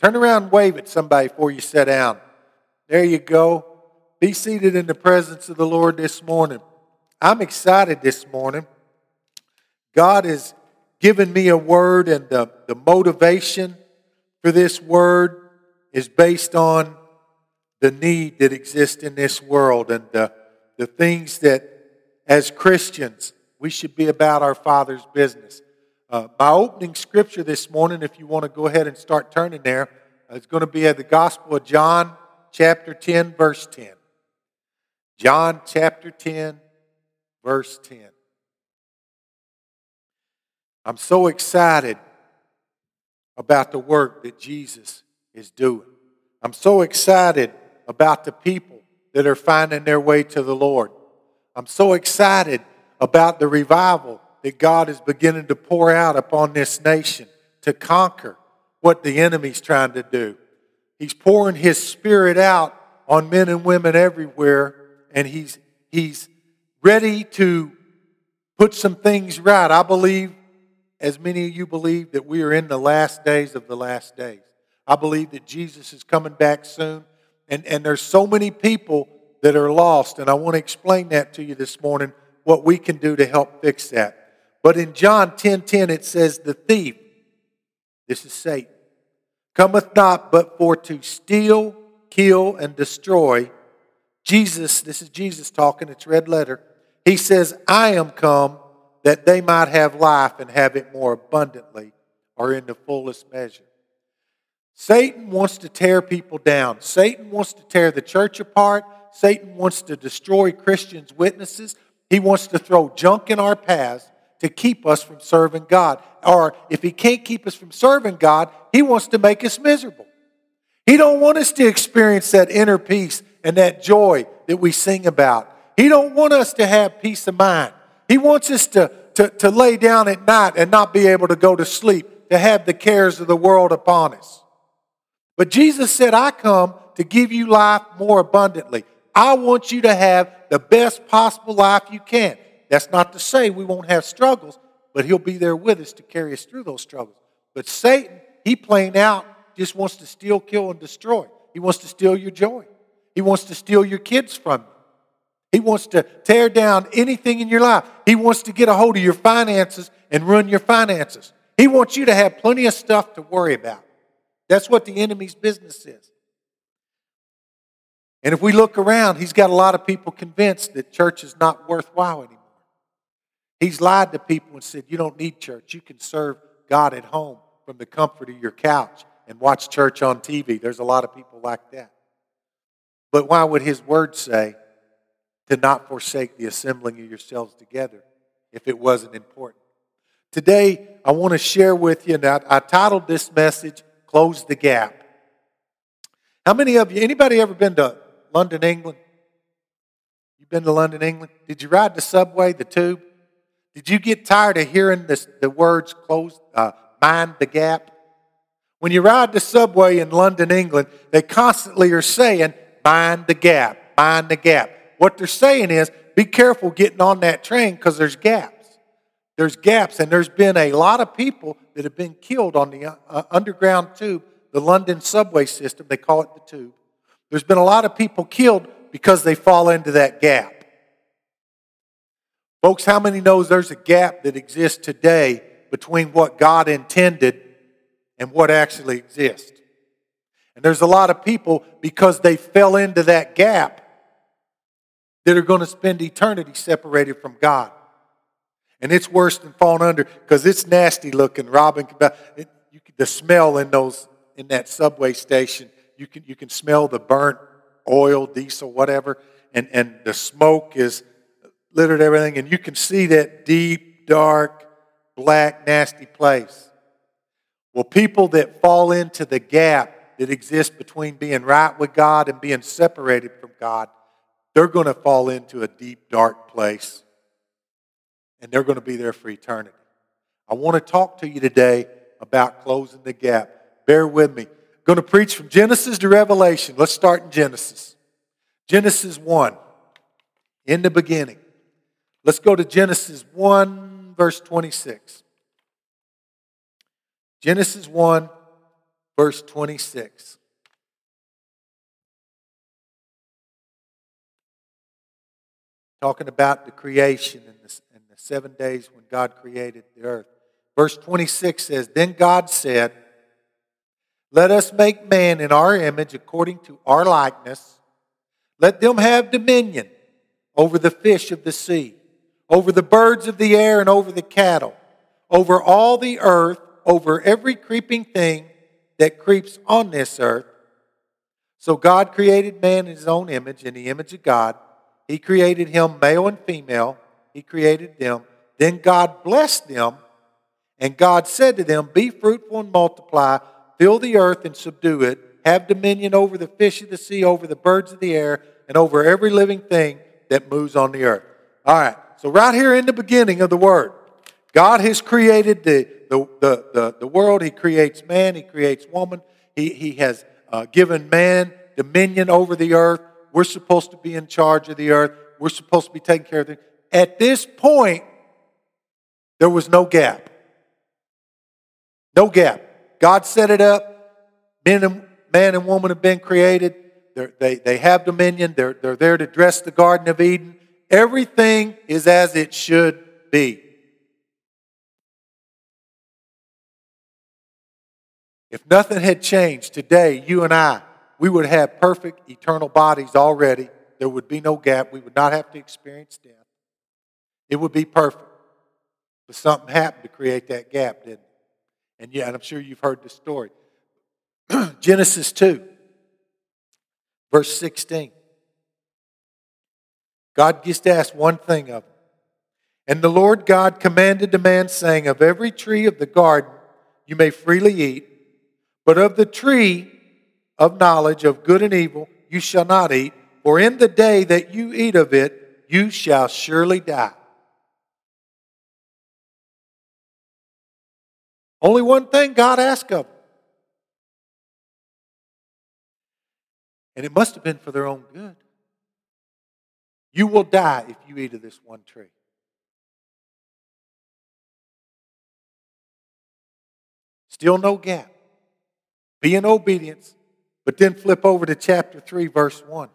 Turn around and wave at somebody before you sit down. There you go. Be seated in the presence of the Lord this morning. I'm excited this morning. God has given me a word, and the, the motivation for this word is based on the need that exists in this world and the, the things that, as Christians, we should be about our Father's business. Uh, my opening scripture this morning, if you want to go ahead and start turning there, uh, it's going to be at the Gospel of John, chapter 10, verse 10. John chapter 10, verse 10. I'm so excited about the work that Jesus is doing. I'm so excited about the people that are finding their way to the Lord. I'm so excited about the revival that God is beginning to pour out upon this nation to conquer what the enemy's trying to do. He's pouring his spirit out on men and women everywhere, and he's, he's ready to put some things right. I believe, as many of you believe, that we are in the last days of the last days. I believe that Jesus is coming back soon, and, and there's so many people that are lost, and I want to explain that to you this morning, what we can do to help fix that. But in John 10:10 10, 10, it says, The thief, this is Satan, cometh not but for to steal, kill, and destroy. Jesus, this is Jesus talking, it's red letter. He says, I am come that they might have life and have it more abundantly or in the fullest measure. Satan wants to tear people down. Satan wants to tear the church apart. Satan wants to destroy Christians' witnesses. He wants to throw junk in our paths to keep us from serving God. Or if he can't keep us from serving God, he wants to make us miserable. He don't want us to experience that inner peace and that joy that we sing about. He don't want us to have peace of mind. He wants us to, to, to lay down at night and not be able to go to sleep, to have the cares of the world upon us. But Jesus said, I come to give you life more abundantly. I want you to have the best possible life you can. That's not to say we won't have struggles, but He'll be there with us to carry us through those struggles. But Satan, he playing out, just wants to steal, kill, and destroy. He wants to steal your joy. He wants to steal your kids from you. He wants to tear down anything in your life. He wants to get a hold of your finances and ruin your finances. He wants you to have plenty of stuff to worry about. That's what the enemy's business is. And if we look around, he's got a lot of people convinced that church is not worthwhile anymore. He's lied to people and said, You don't need church. You can serve God at home from the comfort of your couch and watch church on TV. There's a lot of people like that. But why would his word say to not forsake the assembling of yourselves together if it wasn't important? Today, I want to share with you, and I, I titled this message, Close the Gap. How many of you, anybody ever been to London, England? You've been to London, England? Did you ride the subway, the tube? Did you get tired of hearing this, the words close, uh, mind the gap? When you ride the subway in London, England, they constantly are saying, mind the gap, mind the gap. What they're saying is, be careful getting on that train because there's gaps. There's gaps, and there's been a lot of people that have been killed on the uh, underground tube, the London subway system. They call it the tube. There's been a lot of people killed because they fall into that gap. Folks, how many knows there's a gap that exists today between what God intended and what actually exists? And there's a lot of people because they fell into that gap that are going to spend eternity separated from God. And it's worse than falling under because it's nasty looking, Robin, It, you, the smell in those in that subway station, you can you can smell the burnt oil, diesel, whatever, and and the smoke is littered everything, and you can see that deep, dark, black, nasty place. Well, people that fall into the gap that exists between being right with God and being separated from God, they're going to fall into a deep, dark place, and they're going to be there for eternity. I want to talk to you today about closing the gap. Bear with me. I'm going to preach from Genesis to Revelation. Let's start in Genesis. Genesis 1. In the beginning. Let's go to Genesis 1, verse 26. Genesis 1, verse 26. Talking about the creation in the, in the seven days when God created the earth. Verse 26 says, Then God said, Let us make man in our image according to our likeness. Let them have dominion over the fish of the sea, over the birds of the air, and over the cattle, over all the earth, over every creeping thing that creeps on this earth. So God created man in his own image, in the image of God. He created him male and female. He created them. Then God blessed them and God said to them, Be fruitful and multiply, fill the earth and subdue it, have dominion over the fish of the sea, over the birds of the air, and over every living thing that moves on the earth. All right, so right here in the beginning of the word, God has created the, the, the, the, the world. He creates man, He creates woman. He, he has uh, given man dominion over the earth. We're supposed to be in charge of the earth. We're supposed to be taking care of it. At this point, there was no gap. No gap. God set it up. Men and, man and woman have been created. They're, they, they have dominion. They're, they're there to dress the Garden of Eden. Everything is as it should be. If nothing had changed today, you and I, we would have perfect eternal bodies already. There would be no gap. We would not have to experience death. It would be perfect. But something happened to create that gap, didn't it? And yeah, and I'm sure you've heard the story. Genesis 2, verse 16. God just asked one thing of him. And the Lord God commanded the man, saying, Of every tree of the garden you may freely eat, but of the tree of knowledge of good and evil you shall not eat, for in the day that you eat of it you shall surely die. Only one thing God asked of them. And it must have been for their own good. You will die if you eat of this one tree. Still no gap. Be in obedience, but then flip over to chapter 3, verse 1.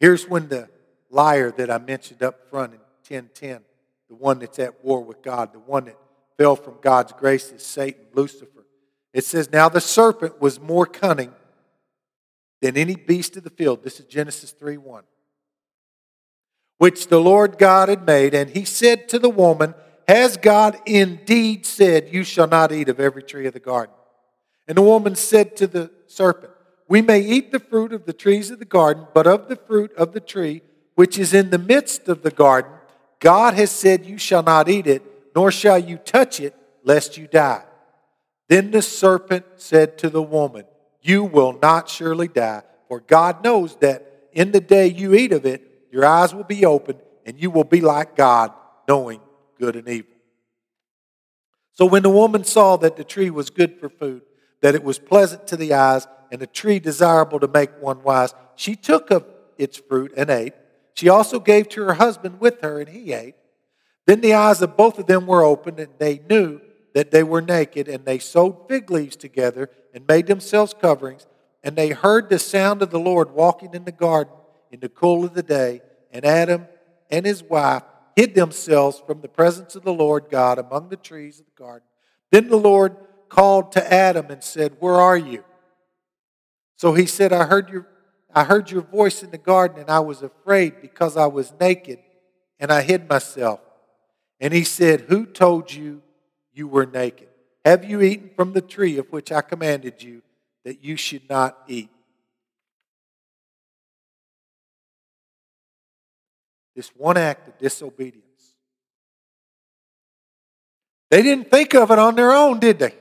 Here's when the liar that I mentioned up front in 1010, the one that's at war with God, the one that fell from God's grace is Satan, Lucifer. It says, Now the serpent was more cunning than any beast of the field. This is Genesis 3 1. Which the Lord God had made, and he said to the woman, Has God indeed said, You shall not eat of every tree of the garden? And the woman said to the serpent, We may eat the fruit of the trees of the garden, but of the fruit of the tree which is in the midst of the garden, God has said, You shall not eat it nor shall you touch it, lest you die. Then the serpent said to the woman, You will not surely die, for God knows that in the day you eat of it, your eyes will be opened, and you will be like God, knowing good and evil. So when the woman saw that the tree was good for food, that it was pleasant to the eyes, and a tree desirable to make one wise, she took of its fruit and ate. She also gave to her husband with her, and he ate. Then the eyes of both of them were opened, and they knew that they were naked, and they sewed fig leaves together and made themselves coverings. And they heard the sound of the Lord walking in the garden in the cool of the day, and Adam and his wife hid themselves from the presence of the Lord God among the trees of the garden. Then the Lord called to Adam and said, Where are you? So he said, I heard your I heard your voice in the garden, and I was afraid because I was naked, and I hid myself. And he said, Who told you you were naked? Have you eaten from the tree of which I commanded you that you should not eat? This one act of disobedience. They didn't think of it on their own, did they?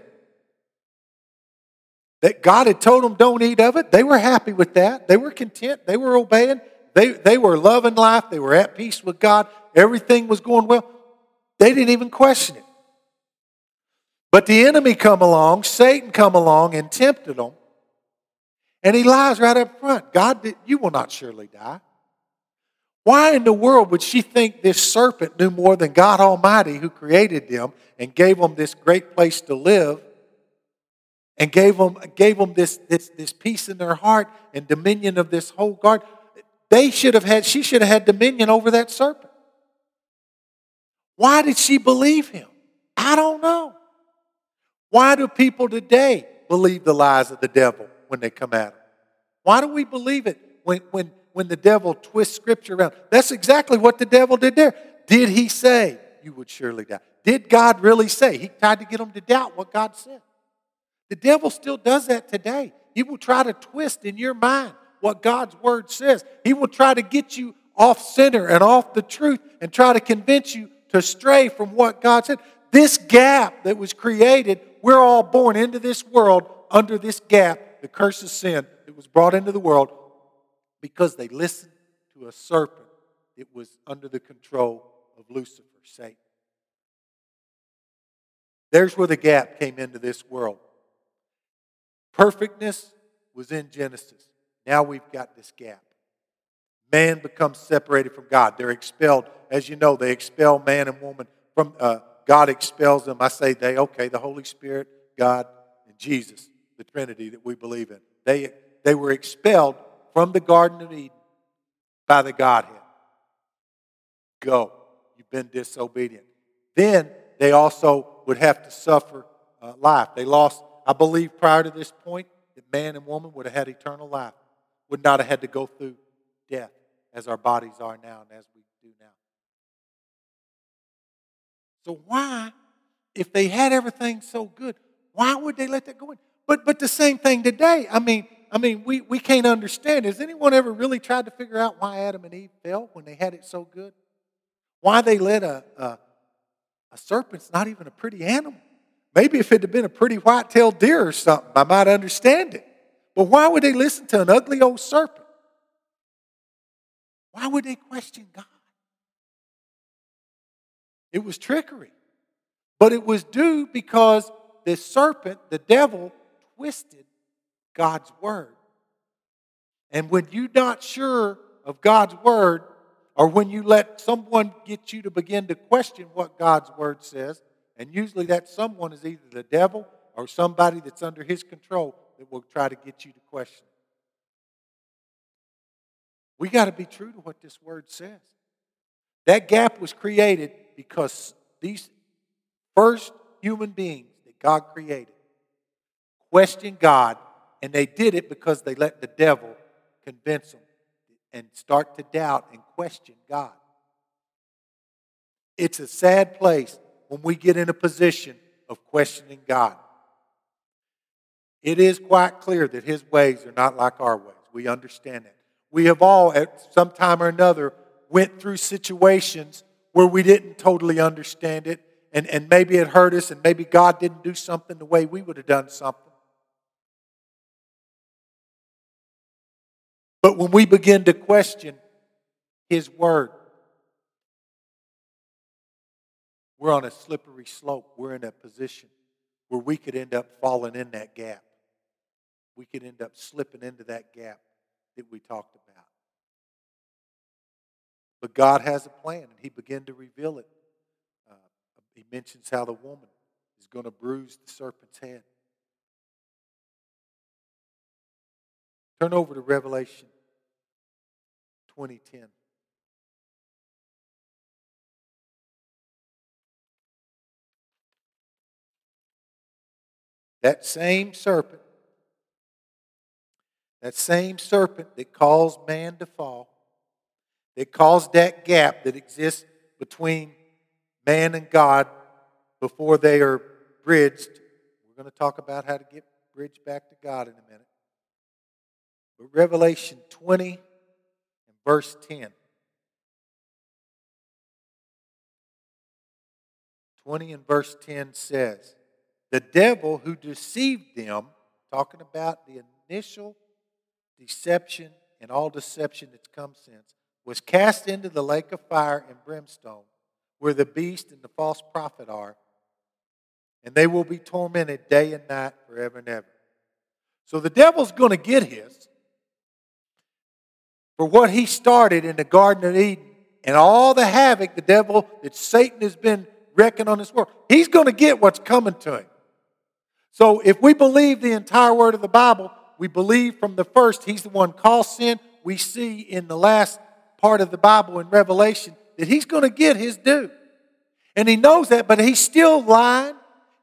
That God had told them don't eat of it. They were happy with that. They were content. They were obeying. They, they were loving life. They were at peace with God. Everything was going well. They didn't even question it. But the enemy come along, Satan come along and tempted them. And he lies right up front. God, you will not surely die. Why in the world would she think this serpent knew more than God Almighty who created them and gave them this great place to live? and gave them, gave them this, this, this peace in their heart and dominion of this whole garden. They should have had, she should have had dominion over that serpent. Why did she believe him? I don't know. Why do people today believe the lies of the devil when they come at them? Why do we believe it when, when, when the devil twists scripture around? That's exactly what the devil did there. Did he say, You would surely die? Did God really say? He tried to get them to doubt what God said. The devil still does that today. He will try to twist in your mind what God's word says. He will try to get you off center and off the truth and try to convince you to stray from what God said. This gap that was created, we're all born into this world under this gap, the curse of sin that was brought into the world because they listened to a serpent that was under the control of Lucifer, Satan. There's where the gap came into this world. Perfectness was in Genesis. Now we've got this gap. Man becomes separated from God. They're expelled. As you know, they expel man and woman from uh, God expels them. I say they, okay, the Holy Spirit, God, and Jesus, the Trinity that we believe in. They, they were expelled from the Garden of Eden by the Godhead. Go. You've been disobedient. Then they also would have to suffer uh, life. They lost, I believe, prior to this point, that man and woman would have had eternal life, would not have had to go through death as our bodies are now and as we do now. So why, if they had everything so good, why would they let that go in? But but the same thing today. I mean, I mean, we, we can't understand. Has anyone ever really tried to figure out why Adam and Eve fell when they had it so good? Why they let a, a, a serpent's not even a pretty animal. Maybe if it had been a pretty white-tailed deer or something, I might understand it. But why would they listen to an ugly old serpent? Why would they question God? It was trickery. But it was due because the serpent, the devil, twisted God's word. And when you're not sure of God's word, or when you let someone get you to begin to question what God's word says, and usually that someone is either the devil or somebody that's under his control that will try to get you to question. We got to be true to what this word says. That gap was created because these first human beings that God created questioned God, and they did it because they let the devil convince them and start to doubt and question God. It's a sad place when we get in a position of questioning God. It is quite clear that His ways are not like our ways. We understand that. We have all, at some time or another, went through situations where we didn't totally understand it, and, and maybe it hurt us, and maybe God didn't do something the way we would have done something. But when we begin to question His Word, we're on a slippery slope. We're in a position where we could end up falling in that gap. We could end up slipping into that gap that we talked about. But God has a plan, and He began to reveal it. Uh, he mentions how the woman is going to bruise the serpent's head. Turn over to Revelation 2010. That same serpent that same serpent that caused man to fall, that caused that gap that exists between man and God before they are bridged. We're going to talk about how to get bridged back to God in a minute. But Revelation 20 and verse 10. 20 and verse 10 says, The devil who deceived them, talking about the initial deception and all deception that's come since, was cast into the lake of fire and brimstone, where the beast and the false prophet are, and they will be tormented day and night forever and ever. So the devil's going to get his for what he started in the Garden of Eden and all the havoc the devil that Satan has been wrecking on this world. He's going to get what's coming to him. So if we believe the entire word of the Bible, we believe from the first, he's the one caused sin. We see in the last part of the Bible in Revelation that he's going to get his due. And he knows that, but he's still lying,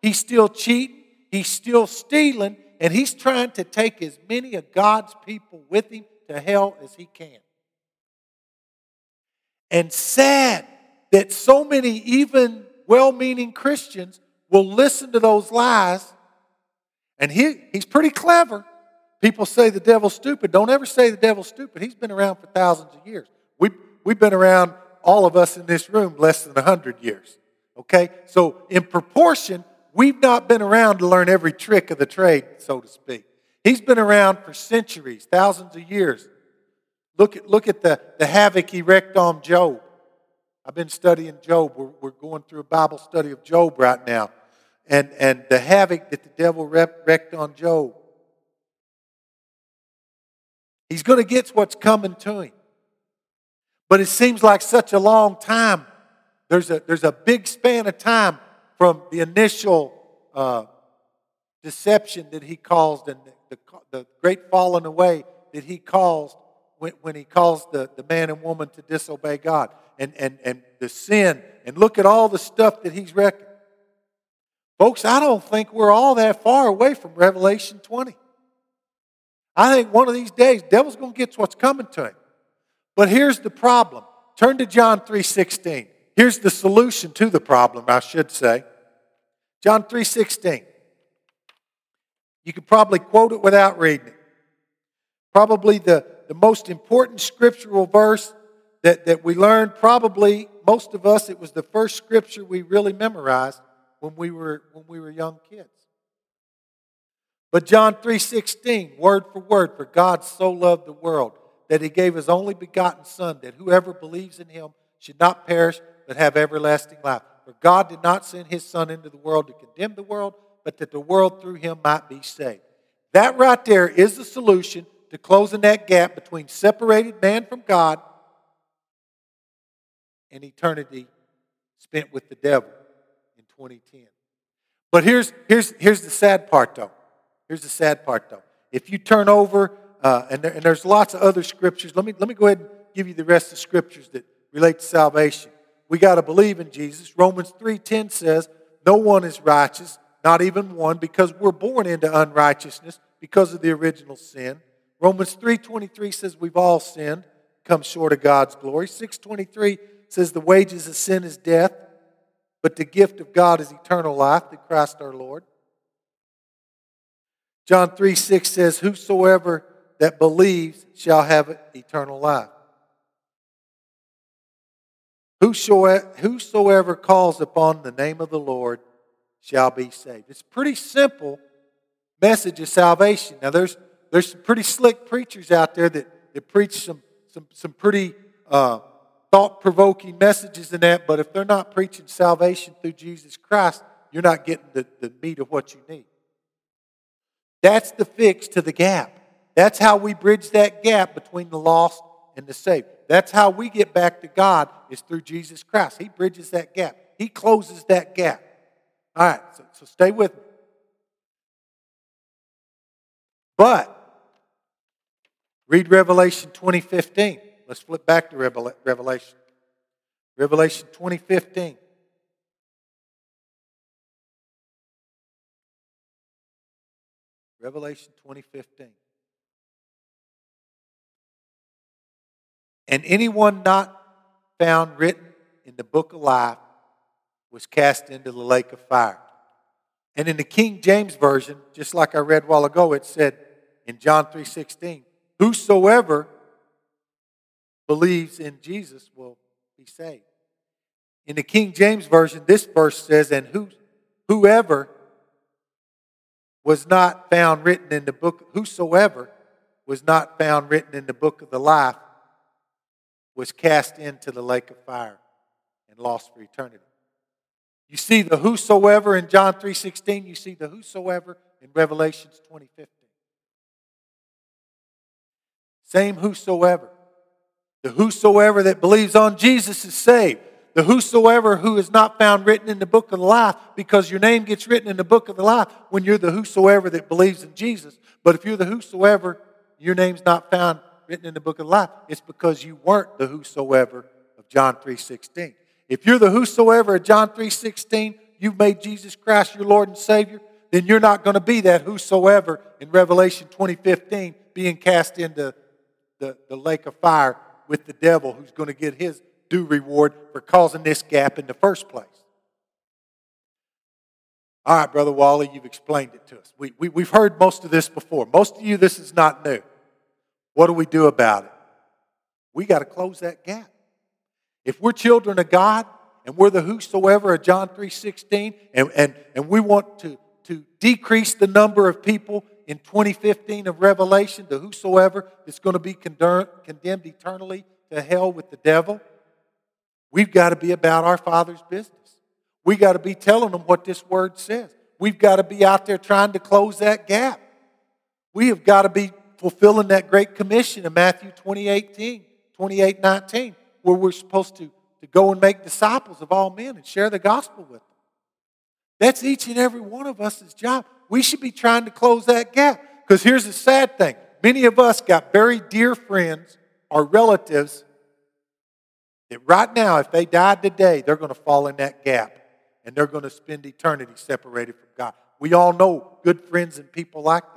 he's still cheating, he's still stealing, and he's trying to take as many of God's people with him to hell as he can. And sad that so many, even well meaning Christians, will listen to those lies. And he, he's pretty clever. People say the devil's stupid. Don't ever say the devil's stupid. He's been around for thousands of years. We, we've been around, all of us in this room, less than 100 years. Okay? So, in proportion, we've not been around to learn every trick of the trade, so to speak. He's been around for centuries, thousands of years. Look at, look at the, the havoc he wreaked on Job. I've been studying Job. We're, we're going through a Bible study of Job right now. And, and the havoc that the devil wreaked on Job. He's going to get what's coming to him. But it seems like such a long time. There's a, there's a big span of time from the initial uh, deception that he caused and the, the, the, great falling away that he caused when, when he caused the, the man and woman to disobey God and, and, and the sin. And look at all the stuff that he's wrecking. Folks, I don't think we're all that far away from Revelation 20. I think one of these days, devil's going to get what's coming to him. But here's the problem. Turn to John 3:16. Here's the solution to the problem, I should say. John 3:16. You could probably quote it without reading it. Probably the, the most important scriptural verse that, that we learned, probably most of us, it was the first scripture we really memorized when we were when we were young kids. But John 3:16, word for word, for God so loved the world that he gave his only begotten Son, that whoever believes in him should not perish, but have everlasting life. For God did not send his Son into the world to condemn the world, but that the world through him might be saved. That right there is the solution to closing that gap between separated man from God and eternity spent with the devil in 2010. But here's, here's, here's the sad part, though. Here's the sad part, though. If you turn over uh, and, there, and there's lots of other scriptures. Let me, let me go ahead and give you the rest of scriptures that relate to salvation. We got to believe in Jesus. Romans 3.10 says, no one is righteous, not even one, because we're born into unrighteousness because of the original sin. Romans 3.23 says we've all sinned, come short of God's glory. 6.23 says the wages of sin is death, but the gift of God is eternal life through Christ our Lord. John 3 6 says, Whosoever that believes shall have eternal life. Whosoever calls upon the name of the Lord shall be saved. It's a pretty simple message of salvation. Now, there's, there's some pretty slick preachers out there that, that preach some, some, some pretty uh, thought provoking messages in that, but if they're not preaching salvation through Jesus Christ, you're not getting the, the meat of what you need. That's the fix to the gap. That's how we bridge that gap between the lost and the saved. That's how we get back to God is through Jesus Christ. He bridges that gap. He closes that gap. All right, so, so stay with me. But read Revelation 2015. Let's flip back to Revelation. Revelation 2015. Revelation 2015. And anyone not found written in the book of life was cast into the lake of fire. And in the King James Version, just like I read while ago, it said in John 3:16, whosoever believes in Jesus will be saved. In the King James Version, this verse says, and who, whoever was not found written in the book, whosoever was not found written in the book of the life was cast into the lake of fire and lost for eternity. You see the whosoever in John 3:16, you see the whosoever in Revelations 20:15. Same whosoever. The whosoever that believes on Jesus is saved. the whosoever who is not found written in the book of the life because your name gets written in the book of the life when you're the whosoever that believes in Jesus. But if you're the whosoever, your name's not found written in the book of life, it's because you weren't the whosoever of John 3.16. If you're the whosoever of John 3.16, you've made Jesus Christ your Lord and Savior, then you're not going to be that whosoever in Revelation 2015 being cast into the, the lake of fire with the devil who's going to get his due reward for causing this gap in the first place. All right, Brother Wally, you've explained it to us. We, we, we've heard most of this before. Most of you, this is not new. What do we do about it? We got to close that gap. If we're children of God and we're the whosoever of John 3.16 and, and, and we want to, to decrease the number of people in 2015 of Revelation, the whosoever that's going to be condemned eternally to hell with the devil, We've got to be about our Father's business. We got to be telling them what this word says. We've got to be out there trying to close that gap. We have got to be fulfilling that great commission in Matthew 2018, 28, 19, where we're supposed to, to go and make disciples of all men and share the gospel with them. That's each and every one of us' job. We should be trying to close that gap. Because here's the sad thing many of us got very dear friends or relatives that right now, if they died today, they're going to fall in that gap and they're going to spend eternity separated from God. We all know good friends and people like that.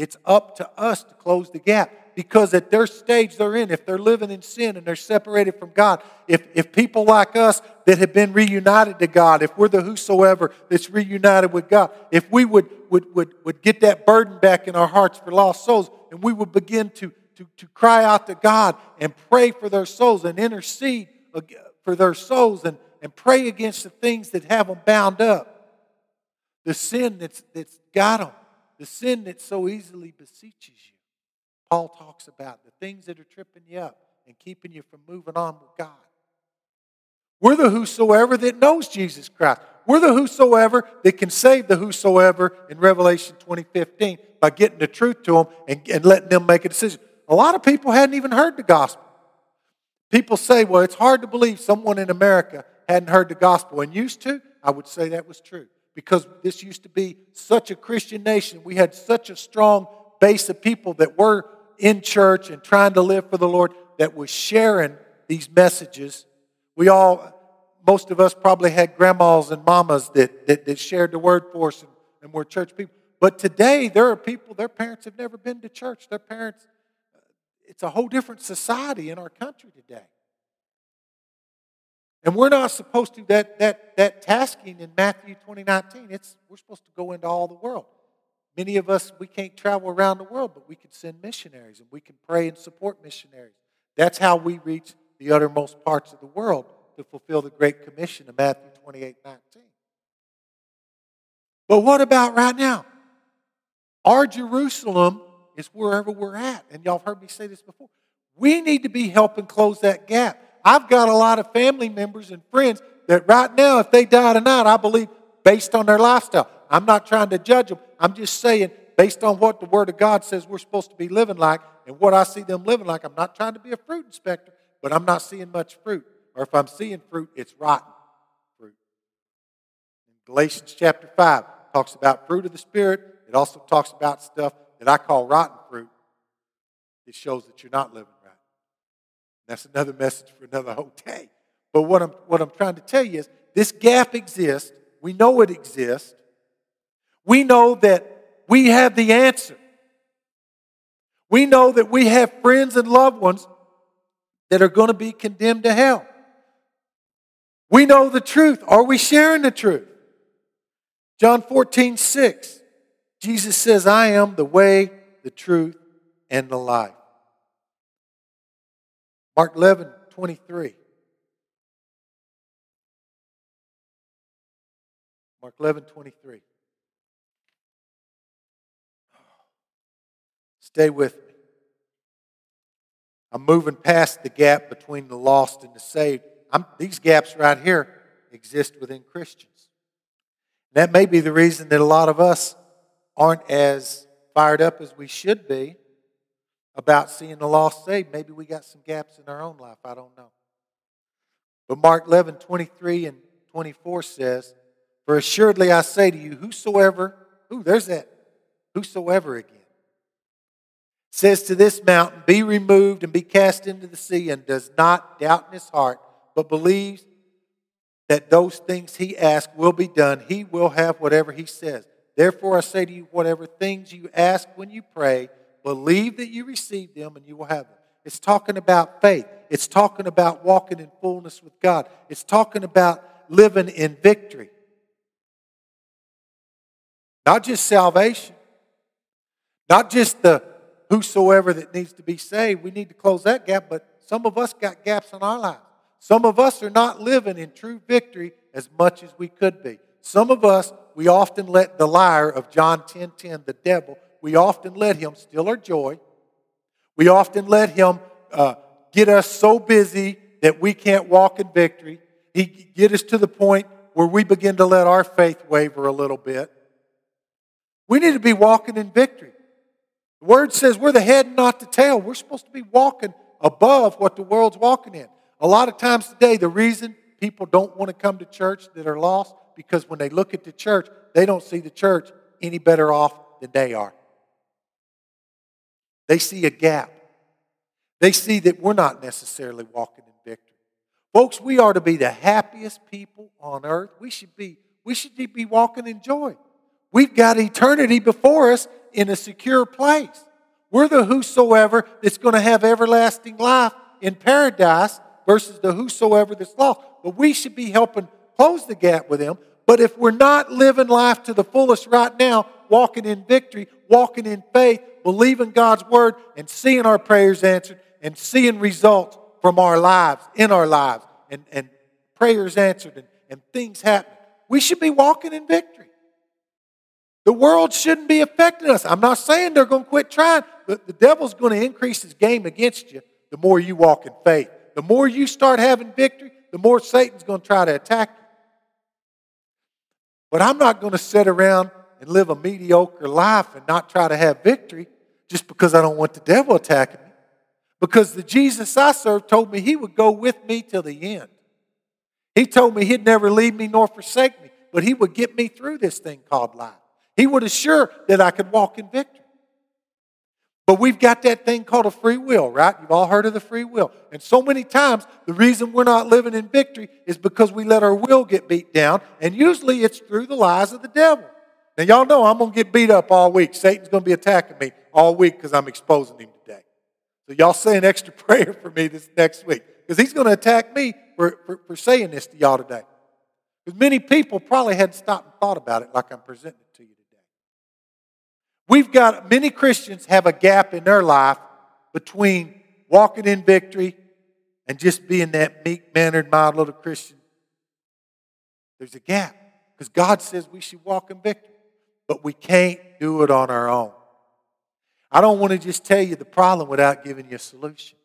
It's up to us to close the gap because at their stage they're in, if they're living in sin and they're separated from God, if, if people like us that have been reunited to God, if we're the whosoever that's reunited with God, if we would, would, would, would get that burden back in our hearts for lost souls and we would begin to to, to cry out to God and pray for their souls and intercede for their souls and, and pray against the things that have them bound up. The sin that's, that's got them, the sin that so easily beseeches you. Paul talks about the things that are tripping you up and keeping you from moving on with God. We're the whosoever that knows Jesus Christ. We're the whosoever that can save the whosoever in Revelation 2015 by getting the truth to them and, and letting them make a decision. A lot of people hadn't even heard the gospel. People say, well, it's hard to believe someone in America hadn't heard the gospel and used to. I would say that was true because this used to be such a Christian nation. We had such a strong base of people that were in church and trying to live for the Lord that was sharing these messages. We all, most of us probably had grandmas and mamas that, that, that shared the word for us and, and were church people. But today, there are people, their parents have never been to church. Their parents it's a whole different society in our country today. And we're not supposed to, that, that, that tasking in Matthew 2019, it's, we're supposed to go into all the world. Many of us, we can't travel around the world, but we can send missionaries and we can pray and support missionaries. That's how we reach the uttermost parts of the world to fulfill the Great Commission of Matthew 28 19. But what about right now? Our Jerusalem is wherever we're at. And y'all have heard me say this before. We need to be helping close that gap. I've got a lot of family members and friends that right now, if they die tonight, I believe based on their lifestyle. I'm not trying to judge them. I'm just saying, based on what the Word of God says we're supposed to be living like and what I see them living like, I'm not trying to be a fruit inspector, but I'm not seeing much fruit. Or if I'm seeing fruit, it's rotten fruit. In Galatians chapter 5 talks about fruit of the Spirit. It also talks about stuff that I call rotten fruit, it shows that you're not living. That's another message for another whole day. But what I'm, what I'm trying to tell you is this gap exists. We know it exists. We know that we have the answer. We know that we have friends and loved ones that are going to be condemned to hell. We know the truth. Are we sharing the truth? John 14, 6. Jesus says, I am the way, the truth, and the life. Mark 11, 23. Mark 11, 23. Stay with me. I'm moving past the gap between the lost and the saved. I'm, these gaps right here exist within Christians. That may be the reason that a lot of us aren't as fired up as we should be about seeing the lost saved. Maybe we got some gaps in our own life. I don't know. But Mark 11, 23 and 24 says, For assuredly I say to you, whosoever, ooh, there's that, whosoever again, says to this mountain, Be removed and be cast into the sea, and does not doubt in his heart, but believes that those things he asks will be done, he will have whatever he says. Therefore, I say to you, whatever things you ask when you pray, believe that you receive them and you will have them. It's talking about faith. It's talking about walking in fullness with God. It's talking about living in victory. Not just salvation, not just the whosoever that needs to be saved. We need to close that gap, but some of us got gaps in our lives. Some of us are not living in true victory as much as we could be. Some of us, we often let the liar of John 10 10, the devil, we often let him steal our joy. We often let him uh, get us so busy that we can't walk in victory. He get us to the point where we begin to let our faith waver a little bit. We need to be walking in victory. The word says we're the head and not the tail. We're supposed to be walking above what the world's walking in. A lot of times today, the reason people don't want to come to church that are lost because when they look at the church, they don't see the church any better off than they are. They see a gap. They see that we're not necessarily walking in victory. Folks, we are to be the happiest people on earth. We should be, we should be walking in joy. We've got eternity before us in a secure place. We're the whosoever that's going to have everlasting life in paradise versus the whosoever that's lost. But we should be helping close the gap with them. But if we're not living life to the fullest right now, walking in victory, walking in faith, believing God's word, and seeing our prayers answered, and seeing results from our lives, in our lives, and, and prayers answered, and, and things happen, we should be walking in victory. The world shouldn't be affecting us. I'm not saying they're going to quit trying, but the devil's going to increase his game against you the more you walk in faith. The more you start having victory, the more Satan's going to try to attack you. But I'm not going to sit around and live a mediocre life and not try to have victory just because I don't want the devil attacking me. Because the Jesus I serve told me he would go with me till the end. He told me he'd never leave me nor forsake me, but he would get me through this thing called life. He would assure that I could walk in victory. But we've got that thing called a free will, right? You've all heard of the free will. And so many times, the reason we're not living in victory is because we let our will get beat down. And usually it's through the lies of the devil. Now, y'all know I'm going to get beat up all week. Satan's going to be attacking me all week because I'm exposing him today. So, y'all say an extra prayer for me this next week because he's going to attack me for, for, for saying this to y'all today. Because many people probably hadn't stopped and thought about it like I'm presenting it to you today. We've got many Christians have a gap in their life between walking in victory and just being that meek mannered, mild little Christian. There's a gap because God says we should walk in victory but we can't do it on our own. I don't want to just tell you the problem without giving you a solution.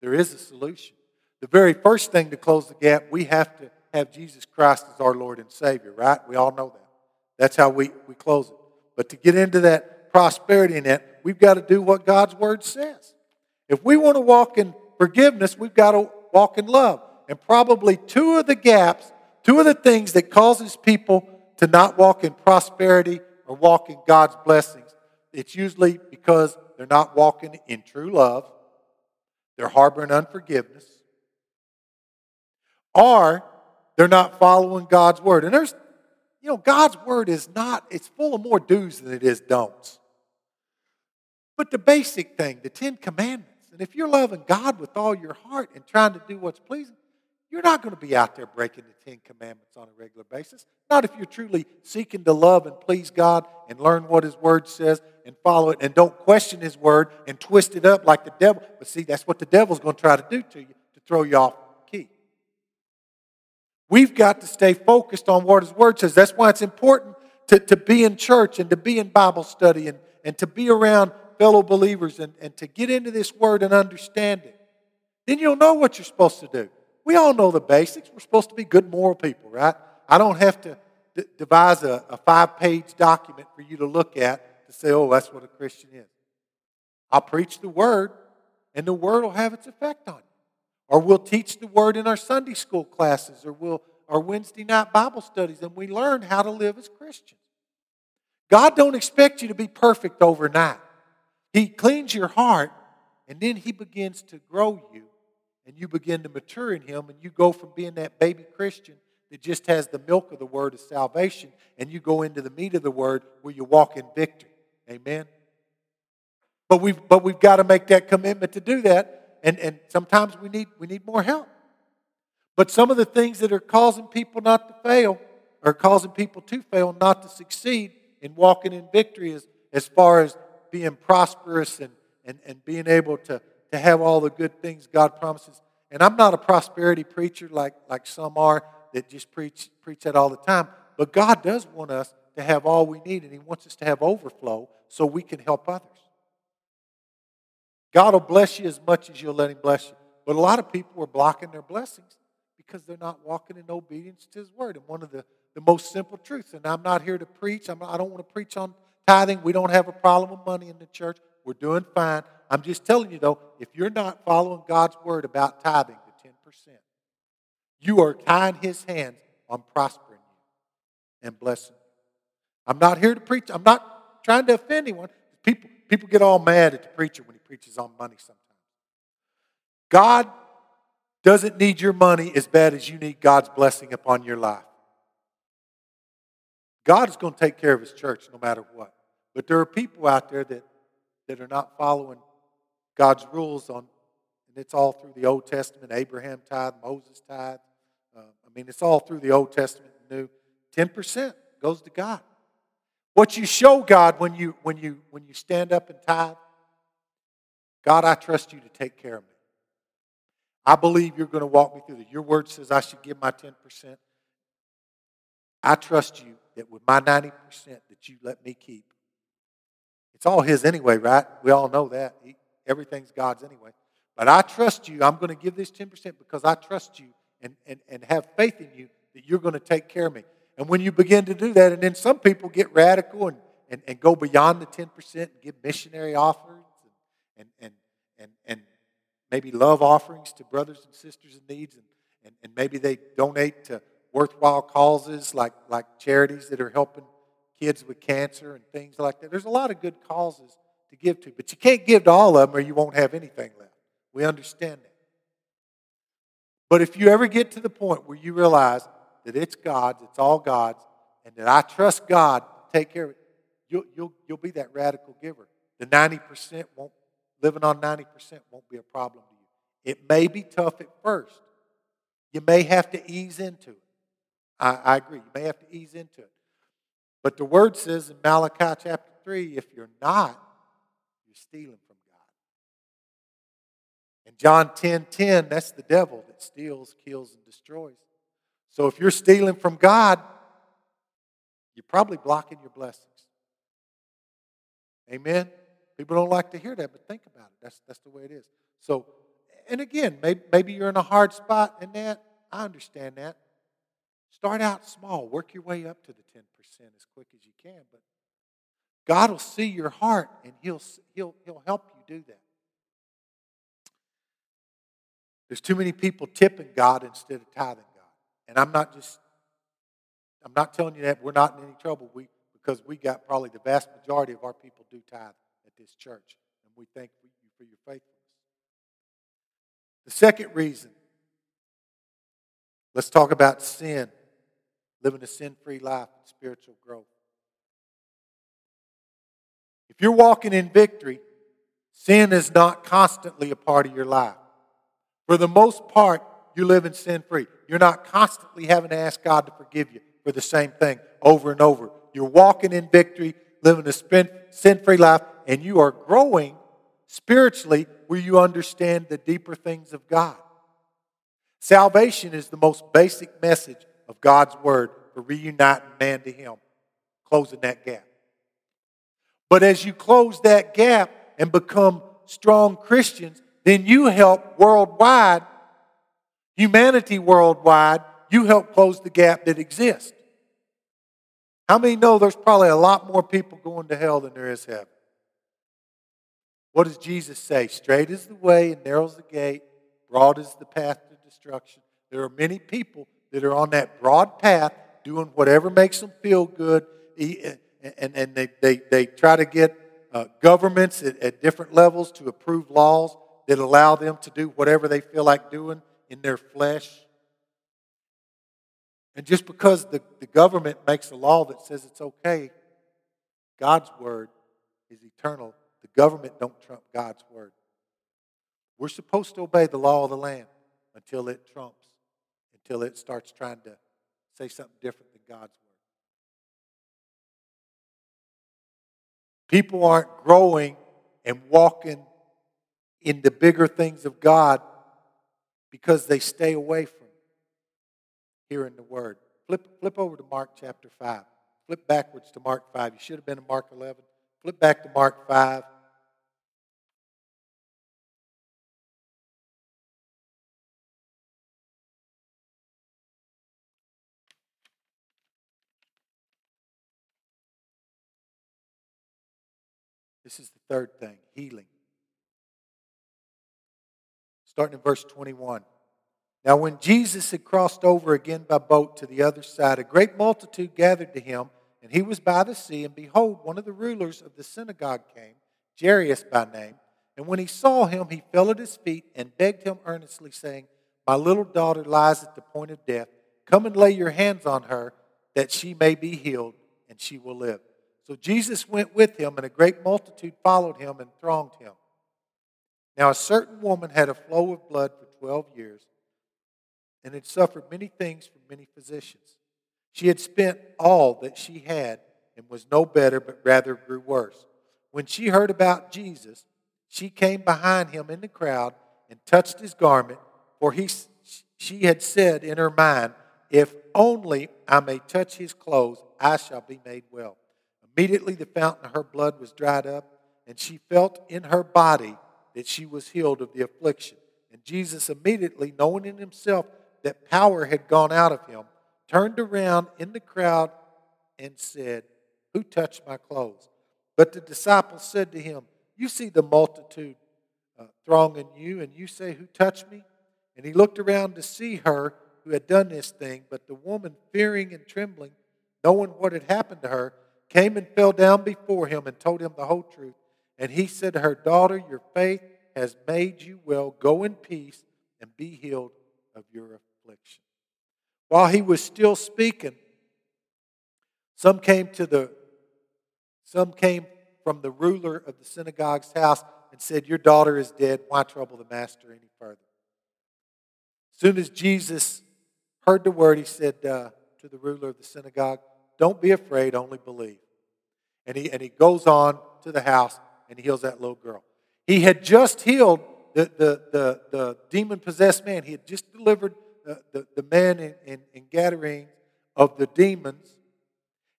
There is a solution. The very first thing to close the gap, we have to have Jesus Christ as our Lord and Savior, right? We all know that. That's how we, we close it. But to get into that prosperity net, we've got to do what God's Word says. If we want to walk in forgiveness, we've got to walk in love. And probably two of the gaps, two of the things that causes people to not walk in prosperity or walk in God's blessings, it's usually because they're not walking in true love, they're harboring unforgiveness, or they're not following God's word. And there's, you know, God's word is not, it's full of more do's than it is don'ts. But the basic thing, the Ten Commandments, and if you're loving God with all your heart and trying to do what's pleasing, you're not going to be out there breaking the Ten Commandments on a regular basis. Not if you're truly seeking to love and please God and learn what His Word says and follow it and don't question His Word and twist it up like the devil. But see, that's what the devil's going to try to do to you to throw you off key. We've got to stay focused on what His Word says. That's why it's important to, to be in church and to be in Bible study and, and to be around fellow believers and, and to get into this Word and understand it. Then you'll know what you're supposed to do. We all know the basics. We're supposed to be good moral people, right? I don't have to d- devise a, a five page document for you to look at to say, oh, that's what a Christian is. I'll preach the word, and the word will have its effect on you. Or we'll teach the word in our Sunday school classes or we'll our Wednesday night Bible studies and we learn how to live as Christians. God don't expect you to be perfect overnight. He cleans your heart and then he begins to grow you and you begin to mature in him and you go from being that baby Christian that just has the milk of the word of salvation and you go into the meat of the word where you walk in victory. Amen. But we've but we've got to make that commitment to do that. And and sometimes we need we need more help. But some of the things that are causing people not to fail, or causing people to fail, not to succeed in walking in victory, is as far as being prosperous and, and, and being able to, to have all the good things God promises. And I'm not a prosperity preacher like, like some are that just preach, preach that all the time. But God does want us to have all we need, and He wants us to have overflow so we can help others. God will bless you as much as you'll let Him bless you. But a lot of people are blocking their blessings because they're not walking in obedience to His Word. And one of the, the most simple truths, and I'm not here to preach, I'm I don't want to preach on tithing. We don't have a problem with money in the church. We're doing fine. I'm just telling you, though, if you're not following God's Word about tithing the 10%, you are tying His hands on prospering you and blessing you. I'm not here to preach. I'm not trying to offend anyone. People, people get all mad at the preacher when he preaches on money sometimes. God doesn't need your money as bad as you need God's blessing upon your life. God is going to take care of his church no matter what. But there are people out there that, that are not following God's rules on, and it's all through the Old Testament. Abraham tithe, Moses tithe. Uh, I mean, it's all through the Old Testament and New. 10% goes to God. What you show God when you when you when you stand up and tithe, God, I trust you to take care of me. I believe you're going to walk me through this. Your word says I should give my 10%. I trust you that with my 90% that you let me keep. It's all his anyway, right? We all know that. He, everything's God's anyway. But I trust you. I'm going to give this 10% because I trust you and, and, and have faith in you that you're going to take care of me. And when you begin to do that, and then some people get radical and, and, and go beyond the 10% and give missionary offers and, and, and, and, maybe love offerings to brothers and sisters in needs, and, and, and maybe they donate to worthwhile causes like, like charities that are helping kids with cancer and things like that. There's a lot of good causes to give to, but you can't give to all of them or you won't have anything left. We understand that. But if you ever get to the point where you realize that it's God's, it's all God's, and that I trust God to take care of it, you'll, you'll, you'll be that radical giver. The 90% won't living on 90% won't be a problem to you. It may be tough at first. You may have to ease into it. I, I agree. You may have to ease into it. But the word says in Malachi chapter 3 if you're not, you're stealing from God. In John 10 10, that's the devil that steals, kills, and destroys. So if you're stealing from God, you're probably blocking your blessings. Amen? People don't like to hear that, but think about it. That's, that's the way it is. So, and again, maybe, maybe you're in a hard spot in that. I understand that. Start out small. Work your way up to the 10% as quick as you can. But God will see your heart and He'll, he'll, he'll help you do that. There's too many people tipping God instead of tithing God. And I'm not just, I'm not telling you that we're not in any trouble we, because we got probably the vast majority of our people do tithe at this church. And we thank you for your faithfulness. The second reason, let's talk about sin, living a sin free life and spiritual growth. If you're walking in victory, sin is not constantly a part of your life. For the most part, you live in sin free. You're not constantly having to ask God to forgive you for the same thing over and over. You're walking in victory, living a sin free life, and you are growing spiritually where you understand the deeper things of God. Salvation is the most basic message of God's Word for reuniting man to Him, closing that gap. But as you close that gap and become strong Christians, then you help worldwide, humanity worldwide, you help close the gap that exists. How many know there's probably a lot more people going to hell than there is heaven? What does Jesus say? Straight is the way and narrow's the gate broad is the path to destruction. There are many people that are on that broad path doing whatever makes them feel good, and, and they, they, they try to get uh, governments at, at different levels to approve laws that allow them to do whatever they feel like doing in their flesh. And just because the, the government makes a law that says it's okay, God's word is eternal. The government don't trump God's word. We're supposed to obey the law of the land until it trumps, until it starts trying to say something different than God's word. People aren't growing and walking in the bigger things of God because they stay away from hearing the word. Flip, flip over to Mark chapter 5. Flip backwards to Mark 5. You should have been in Mark 11. Flip back to Mark 5. This is the third thing healing. Starting in verse 21. Now, when Jesus had crossed over again by boat to the other side, a great multitude gathered to him, and he was by the sea. And behold, one of the rulers of the synagogue came, Jairus by name. And when he saw him, he fell at his feet and begged him earnestly, saying, My little daughter lies at the point of death. Come and lay your hands on her, that she may be healed, and she will live. So Jesus went with him, and a great multitude followed him and thronged him. Now, a certain woman had a flow of blood for 12 years and had suffered many things from many physicians. She had spent all that she had and was no better, but rather grew worse. When she heard about Jesus, she came behind him in the crowd and touched his garment, for he, she had said in her mind, If only I may touch his clothes, I shall be made well. Immediately the fountain of her blood was dried up, and she felt in her body that she was healed of the affliction. And Jesus, immediately knowing in himself that power had gone out of him, turned around in the crowd and said, Who touched my clothes? But the disciples said to him, You see the multitude uh, thronging you, and you say, Who touched me? And he looked around to see her who had done this thing. But the woman, fearing and trembling, knowing what had happened to her, came and fell down before him and told him the whole truth. And he said to her, Daughter, your faith has made you well. Go in peace and be healed of your affliction. While he was still speaking, some came to the some came from the ruler of the synagogue's house and said, Your daughter is dead. Why trouble the master any further? As soon as Jesus heard the word, he said uh, to the ruler of the synagogue, don't be afraid, only believe. And he, and he goes on to the house and heals that little girl. He had just healed the, the, the, the demon possessed man. He had just delivered the, the, the man in, in, in Gadarene of the demons.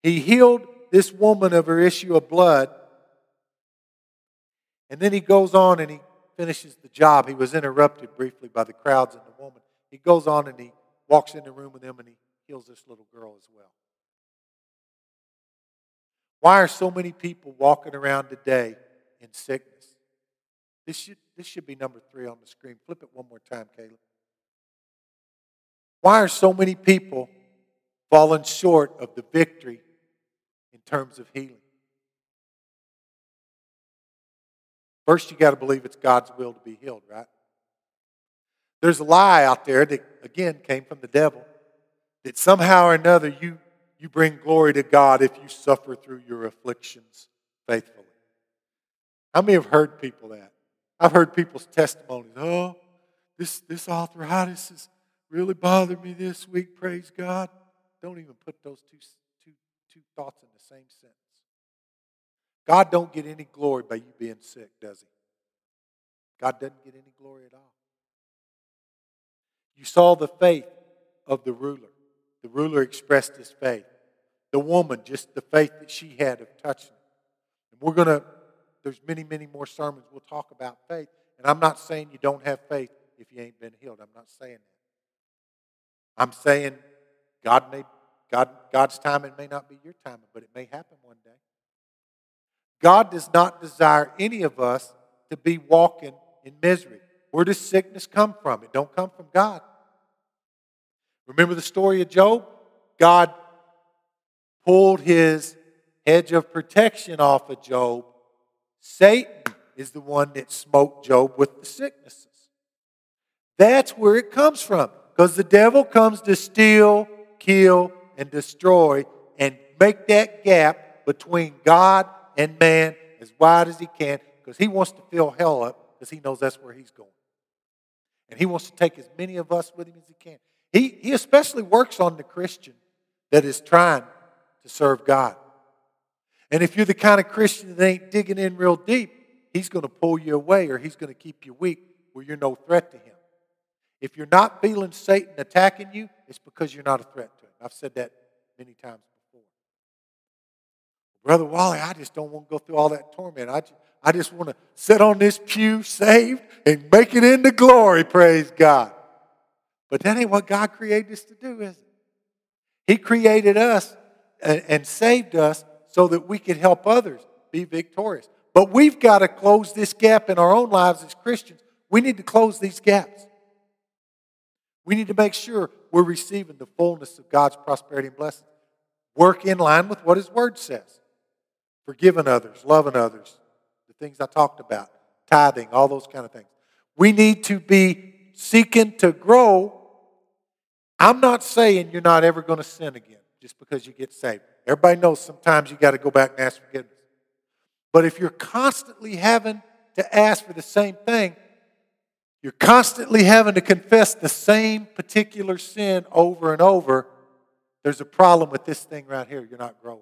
He healed this woman of her issue of blood. And then he goes on and he finishes the job. He was interrupted briefly by the crowds and the woman. He goes on and he walks in the room with them and he heals this little girl as well. Why are so many people walking around today in sickness? This should, this should be number three on the screen. Flip it one more time, Caleb. Why are so many people falling short of the victory in terms of healing? First, you got to believe it's God's will to be healed, right? There's a lie out there that, again, came from the devil that somehow or another you you bring glory to God if you suffer through your afflictions faithfully. How many have heard people that? I've heard people's testimonies. Oh, this, this arthritis has really bothered me this week, praise God. Don't even put those two, two, two thoughts in the same sentence. God don't get any glory by you being sick, does he? God doesn't get any glory at all. You saw the faith of the ruler. The ruler expressed his faith. The woman, just the faith that she had of touching. And we're going to, there's many, many more sermons we'll talk about faith. And I'm not saying you don't have faith if you ain't been healed. I'm not saying that. I'm saying God may, God, God's time, it may not be your time, but it may happen one day. God does not desire any of us to be walking in misery. where does sickness come from? It don't come from God. Remember the story of Job? God pulled his hedge of protection off of Job. Satan is the one that smote Job with the sicknesses. That's where it comes from. Because the devil comes to steal, kill, and destroy and make that gap between God and man as wide as he can because he wants to fill hell up because he knows that's where he's going. And he wants to take as many of us with him as he can. He, he especially works on the Christian that is trying to serve God. And if you're the kind of Christian that ain't digging in real deep, he's going to pull you away or he's going to keep you weak where you're no threat to him. If you're not feeling Satan attacking you, it's because you're not a threat to him. I've said that many times before. Brother Wally, I just don't want to go through all that torment. I just, I just want to sit on this pew saved and make it into glory, praise God. But that ain't what God created us to do, is it? He created us and, and saved us so that we could help others be victorious. But we've got to close this gap in our own lives as Christians. We need to close these gaps. We need to make sure we're receiving the fullness of God's prosperity and blessing. Work in line with what His Word says. Forgiving others, loving others, the things I talked about, tithing, all those kind of things. We need to be seeking to grow. I'm not saying you're not ever going to sin again just because you get saved. Everybody knows sometimes you got to go back and ask forgiveness. But if you're constantly having to ask for the same thing, you're constantly having to confess the same particular sin over and over, there's a problem with this thing right here. You're not growing.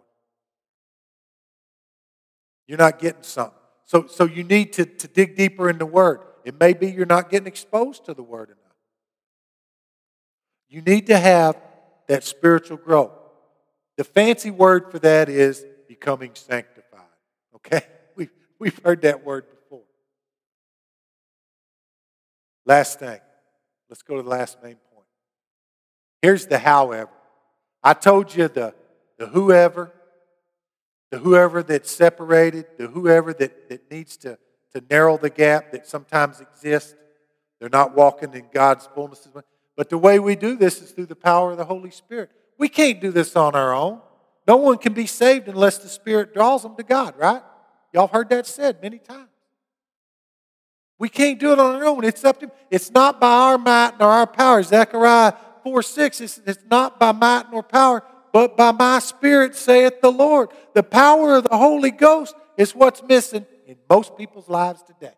You're not getting something. So, so you need to, to dig deeper in the Word. It may be you're not getting exposed to the Word enough. You need to have that spiritual growth. The fancy word for that is becoming sanctified. Okay? We've, we've heard that word before. Last thing. Let's go to the last main point. Here's the however. I told you the, the whoever, the whoever that's separated, the whoever that, that needs to, to narrow the gap that sometimes exists. They're not walking in God's fullness. But the way we do this is through the power of the Holy Spirit. We can't do this on our own. No one can be saved unless the Spirit draws them to God, right? Y'all heard that said many times. We can't do it on our own. It's up to It's not by our might nor our power. Zechariah 4 6, it's, it's not by might nor power, but by my spirit, saith the Lord. The power of the Holy Ghost is what's missing in most people's lives today.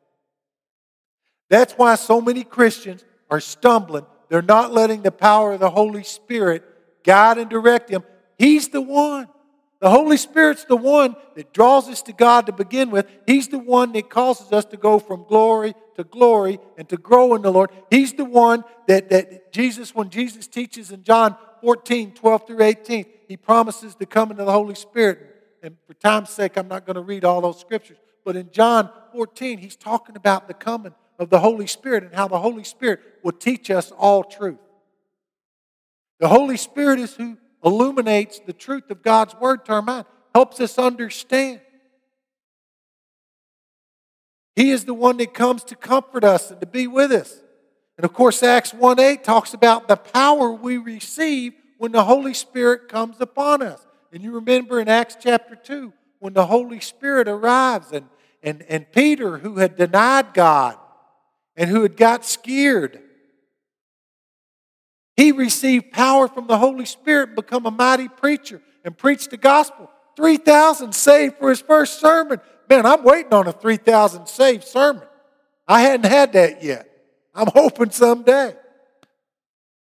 That's why so many Christians are stumbling. They're not letting the power of the Holy Spirit guide and direct them. He's the one. The Holy Spirit's the one that draws us to God to begin with. He's the one that causes us to go from glory to glory and to grow in the Lord. He's the one that, that Jesus, when Jesus teaches in John 14, 12 through 18, he promises to come into the Holy Spirit. And for time's sake, I'm not going to read all those scriptures. But in John 14, he's talking about the coming of the Holy Spirit and how the Holy Spirit will teach us all truth. The Holy Spirit is who illuminates the truth of God's Word to our mind, helps us understand. He is the one that comes to comfort us and to be with us. And of course, Acts 1 8 talks about the power we receive when the Holy Spirit comes upon us. And you remember in Acts chapter 2 when the Holy Spirit arrives and, and, and Peter, who had denied God and who had got scared, he received power from the Holy Spirit and become a mighty preacher and preached the gospel. 3,000 saved for his first sermon. Man, I'm waiting on a 3,000 saved sermon. I hadn't had that yet. I'm hoping someday.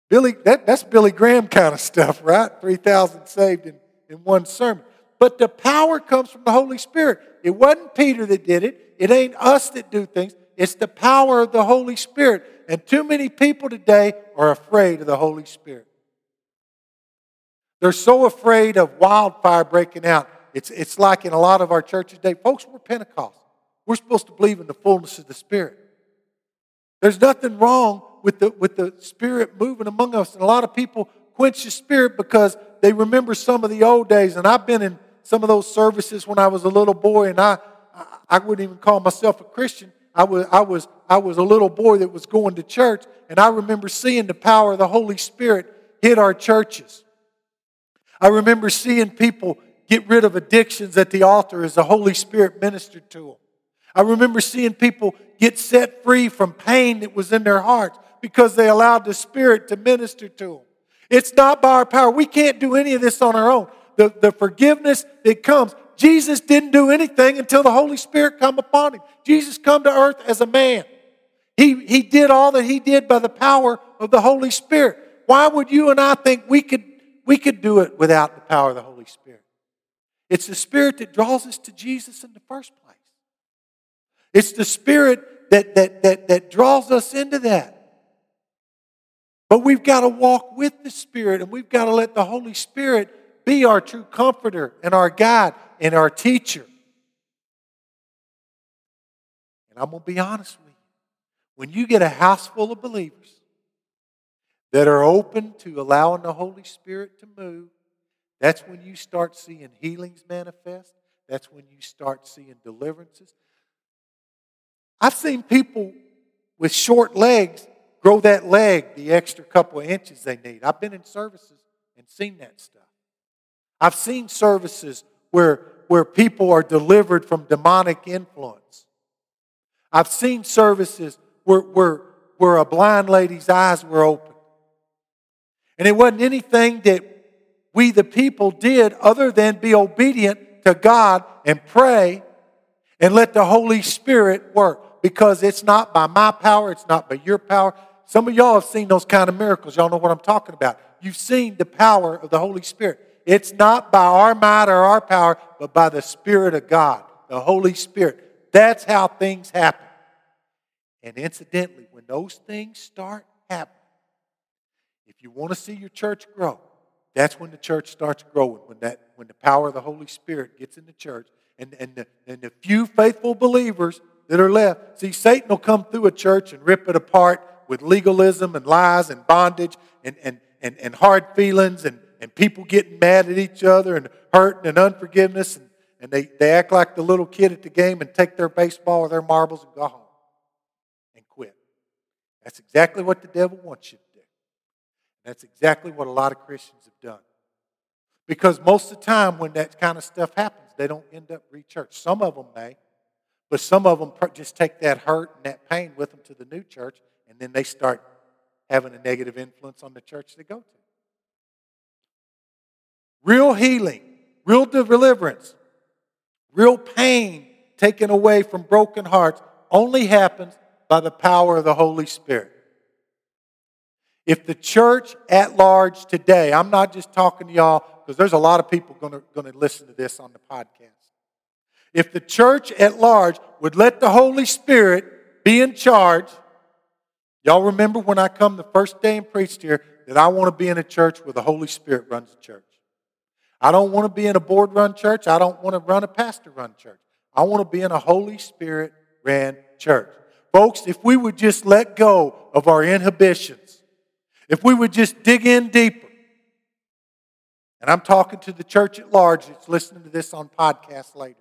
Billy, that, that's Billy Graham kind of stuff, right? 3,000 saved in, in one sermon. But the power comes from the Holy Spirit. It wasn't Peter that did it. It ain't us that do things. It's the power of the Holy Spirit. And too many people today are afraid of the Holy Spirit. They're so afraid of wildfire breaking out. It's, it's like in a lot of our churches today. Folks, we're Pentecost. We're supposed to believe in the fullness of the Spirit. There's nothing wrong with the, with the Spirit moving among us. And a lot of people quench the Spirit because they remember some of the old days. And I've been in some of those services when I was a little boy, and I, I wouldn't even call myself a Christian I was, I, was, I was a little boy that was going to church, and I remember seeing the power of the Holy Spirit hit our churches. I remember seeing people get rid of addictions at the altar as the Holy Spirit ministered to them. I remember seeing people get set free from pain that was in their hearts because they allowed the Spirit to minister to them. It's not by our power. We can't do any of this on our own. The, the forgiveness that comes. Jesus didn't do anything until the Holy Spirit come upon him. Jesus come to earth as a man. He, he did all that he did by the power of the Holy Spirit. Why would you and I think we could, we could do it without the power of the Holy Spirit? It's the Spirit that draws us to Jesus in the first place. It's the Spirit that, that, that, that draws us into that. But we've got to walk with the Spirit and we've got to let the Holy Spirit be our true comforter and our guide and our teacher. And I'm going to be honest with you. When you get a house full of believers that are open to allowing the Holy Spirit to move, that's when you start seeing healings manifest. That's when you start seeing deliverances. I've seen people with short legs grow that leg the extra couple of inches they need. I've been in services and seen that stuff. I've seen services where, where people are delivered from demonic influence. I've seen services where, where, where a blind lady's eyes were open. And it wasn't anything that we, the people, did other than be obedient to God and pray and let the Holy Spirit work. Because it's not by my power, it's not by your power, some of y'all have seen those kind of miracles. Y'all know what I'm talking about. You've seen the power of the Holy Spirit. It's not by our might or our power, but by the Spirit of God, the Holy Spirit. That's how things happen. And incidentally, when those things start happening, if you want to see your church grow, that's when the church starts growing, when, that, when the power of the Holy Spirit gets in the church. And, and, the, and the few faithful believers that are left, see, Satan will come through a church and rip it apart with legalism and lies and bondage and, and, and, and hard feelings and, and people getting mad at each other and hurting and unforgiveness. And, and they, they act like the little kid at the game and take their baseball or their marbles and go home and quit. That's exactly what the devil wants you to do. That's exactly what a lot of Christians have done. Because most of the time when that kind of stuff happens, they don't end up re-church. Some of them may, but some of them just take that hurt and that pain with them to the new church and then they start having a negative influence on the church they go to. Real healing, real deliverance, real pain taken away from broken hearts only happens by the power of the Holy Spirit. If the church at large today, I'm not just talking to y'all because there's a lot of people going to, listen to this on the podcast. If the church at large would let the Holy Spirit be in charge, Y'all remember when I come the first day and preached here that I want to be in a church where the Holy Spirit runs the church. I don't want to be in a board run church. I don't want to run a pastor run church. I want to be in a Holy Spirit ran church. Folks, if we would just let go of our inhibitions, if we would just dig in deeper, and I'm talking to the church at large that's listening to this on podcast later.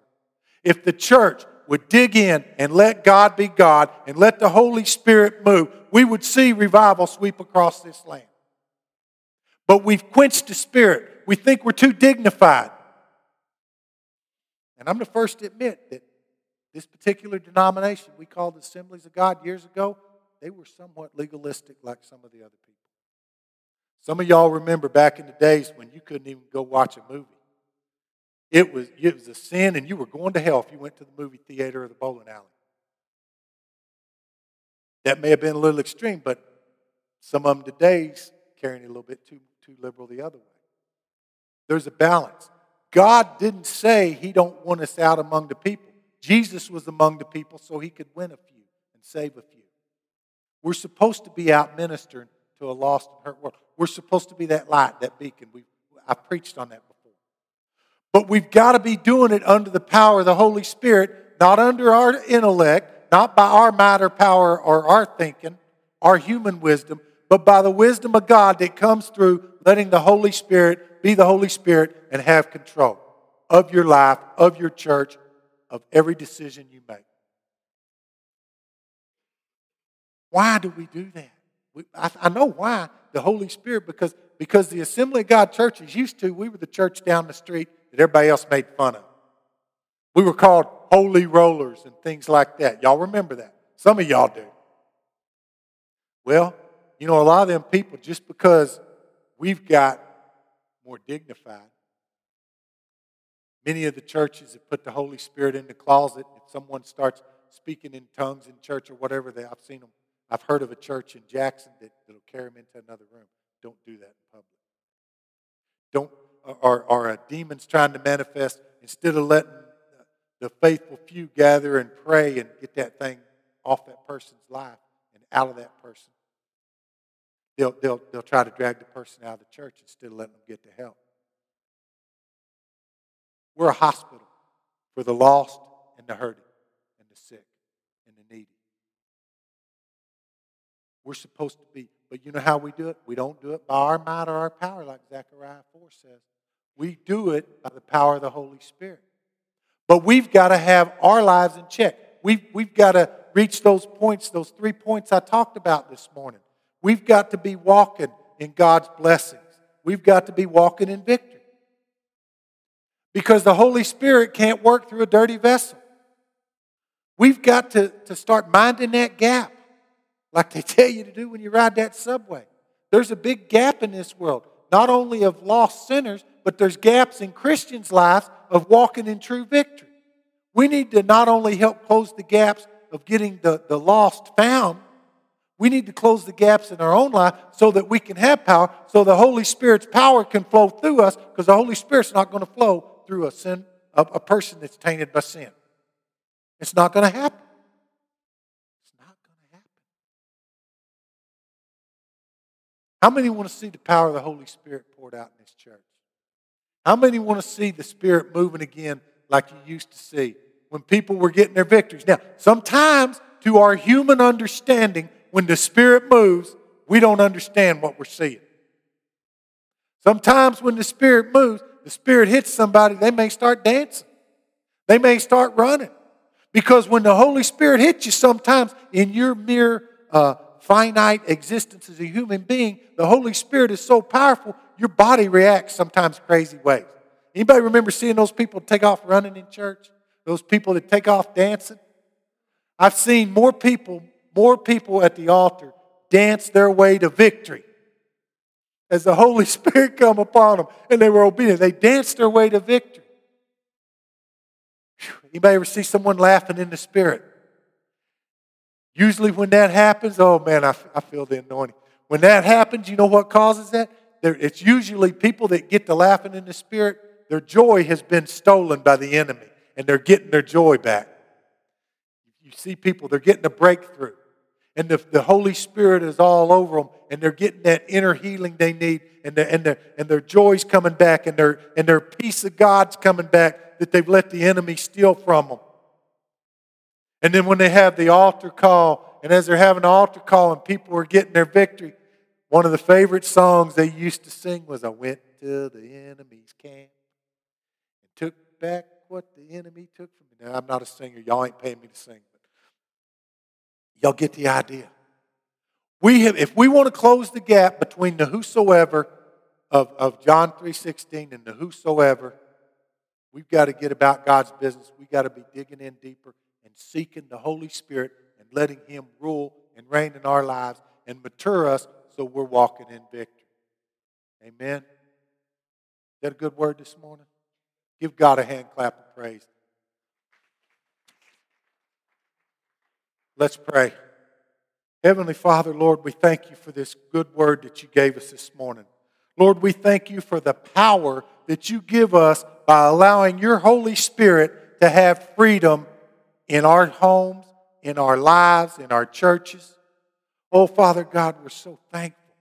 If the church would dig in and let God be God and let the Holy Spirit move, we would see revival sweep across this land. But we've quenched the Spirit. We think we're too dignified. And I'm the first to admit that this particular denomination we called Assemblies of God years ago, they were somewhat legalistic like some of the other people. Some of y'all remember back in the days when you couldn't even go watch a movie. It was, it was a sin, and you were going to hell if you went to the movie theater or the bowling alley. That may have been a little extreme, but some of them today's carrying it a little bit too, too liberal the other way. There's a balance. God didn't say he don't want us out among the people. Jesus was among the people so he could win a few and save a few. We're supposed to be out ministering to a lost and hurt world. We're supposed to be that light, that beacon. We, I preached on that before. But we've got to be doing it under the power of the Holy Spirit, not under our intellect, not by our matter power or our thinking, our human wisdom, but by the wisdom of God that comes through letting the Holy Spirit be the Holy Spirit and have control of your life, of your church, of every decision you make. Why do we do that? We, I, I know why. The Holy Spirit, because, because the Assembly of God churches used to, we were the church down the street that everybody else made fun of. We were called holy rollers and things like that. Y'all remember that? Some of y'all do. Well, you know, a lot of them people, just because we've got more dignified, many of the churches have put the Holy Spirit in the closet. If someone starts speaking in tongues in church or whatever, they, I've seen them. I've heard of a church in Jackson that, that'll carry them into another room. Don't do that in public. Don't, or, or a demon's trying to manifest, instead of letting the faithful few gather and pray and get that thing off that person's life and out of that person, they'll, they'll, they'll try to drag the person out of the church instead of letting them get the help. We're a hospital for the lost and the hurting and the sick and the needy. We're supposed to be, but you know how we do it? We don't do it by our might or our power, like Zechariah 4 says. We do it by the power of the Holy Spirit. But we've got to have our lives in check. We've, we've got to reach those points, those three points I talked about this morning. We've got to be walking in God's blessings. We've got to be walking in victory. Because the Holy Spirit can't work through a dirty vessel. We've got to, to start minding that gap, like they tell you to do when you ride that subway. There's a big gap in this world, not only of lost sinners, but there's gaps in Christians' lives of walking in true victory. We need to not only help close the gaps of getting the, the lost found, we need to close the gaps in our own life so that we can have power, so the Holy Spirit's power can flow through us, because the Holy Spirit's not going to flow through a sin, a, a person that's tainted by sin. It's not going to happen. It's not going to happen. How many want to see the power of the Holy Spirit poured out in this church? How many want to see the Spirit moving again like you used to see when people were getting their victories? Now, sometimes to our human understanding, when the Spirit moves, we don't understand what we're seeing. Sometimes when the Spirit moves, the Spirit hits somebody, they may start dancing. They may start running. Because when the Holy Spirit hits you, sometimes in your mere uh, finite existence as a human being, the Holy Spirit is so powerful, your body reacts sometimes crazy ways. Anybody remember seeing those people take off running in church? Those people that take off dancing? I've seen more people, more people at the altar dance their way to victory as the Holy Spirit come upon them and they were obedient. They danced their way to victory. Anybody ever see someone laughing in the spirit? Usually when that happens, oh man, I, I feel the anointing. When that happens, you know what causes that? it's usually people that get to laughing in the spirit, their joy has been stolen by the enemy and they're getting their joy back. You see people, they're getting a breakthrough. And the, the Holy Spirit is all over them, and they're getting that inner healing they need, and, the, and, the, and their joy's coming back, and their, and their peace of God's coming back that they've let the enemy steal from them. And then when they have the altar call, and as they're having the altar call and people are getting their victory, one of the favorite songs they used to sing was I went to the enemy's camp and took back what the enemy took from me. Now, I'm not a singer. Y'all ain't paying me to sing. Y'all get the idea. We have, if we want to close the gap between the whosoever of, of John 3.16 and the whosoever, we've got to get about God's business. We've got to be digging in deeper and seeking the Holy Spirit and letting Him rule and reign in our lives and mature us so we're walking in victory. Amen. Is that a good word this morning? Give God a hand clap of praise. Let's pray. Heavenly Father, Lord, we thank you for this good word that you gave us this morning. Lord, we thank you for the power that you give us by allowing your Holy Spirit to have freedom in our homes, in our lives, in our churches. Oh, Father God, we're so thankful.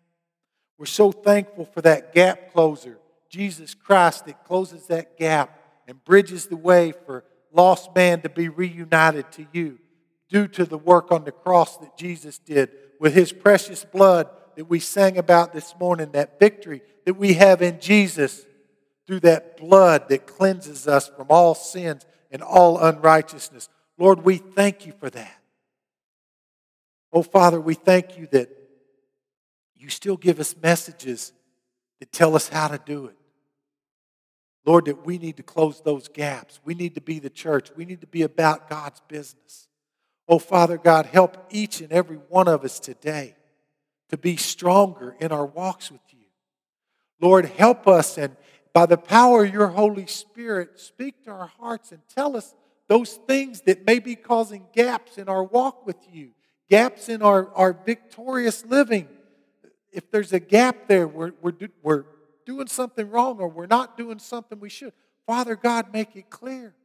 We're so thankful for that gap closer, Jesus Christ, that closes that gap and bridges the way for lost man to be reunited to you due to the work on the cross that Jesus did with his precious blood that we sang about this morning, that victory that we have in Jesus through that blood that cleanses us from all sins and all unrighteousness. Lord, we thank you for that. Oh, Father, we thank you that you still give us messages that tell us how to do it. Lord, that we need to close those gaps. We need to be the church. We need to be about God's business. Oh, Father God, help each and every one of us today to be stronger in our walks with you. Lord, help us and by the power of your Holy Spirit, speak to our hearts and tell us those things that may be causing gaps in our walk with you, gaps in our, our victorious living. If there's a gap there, we're, we're, we're doing something wrong or we're not doing something we should. Father God, make it clear.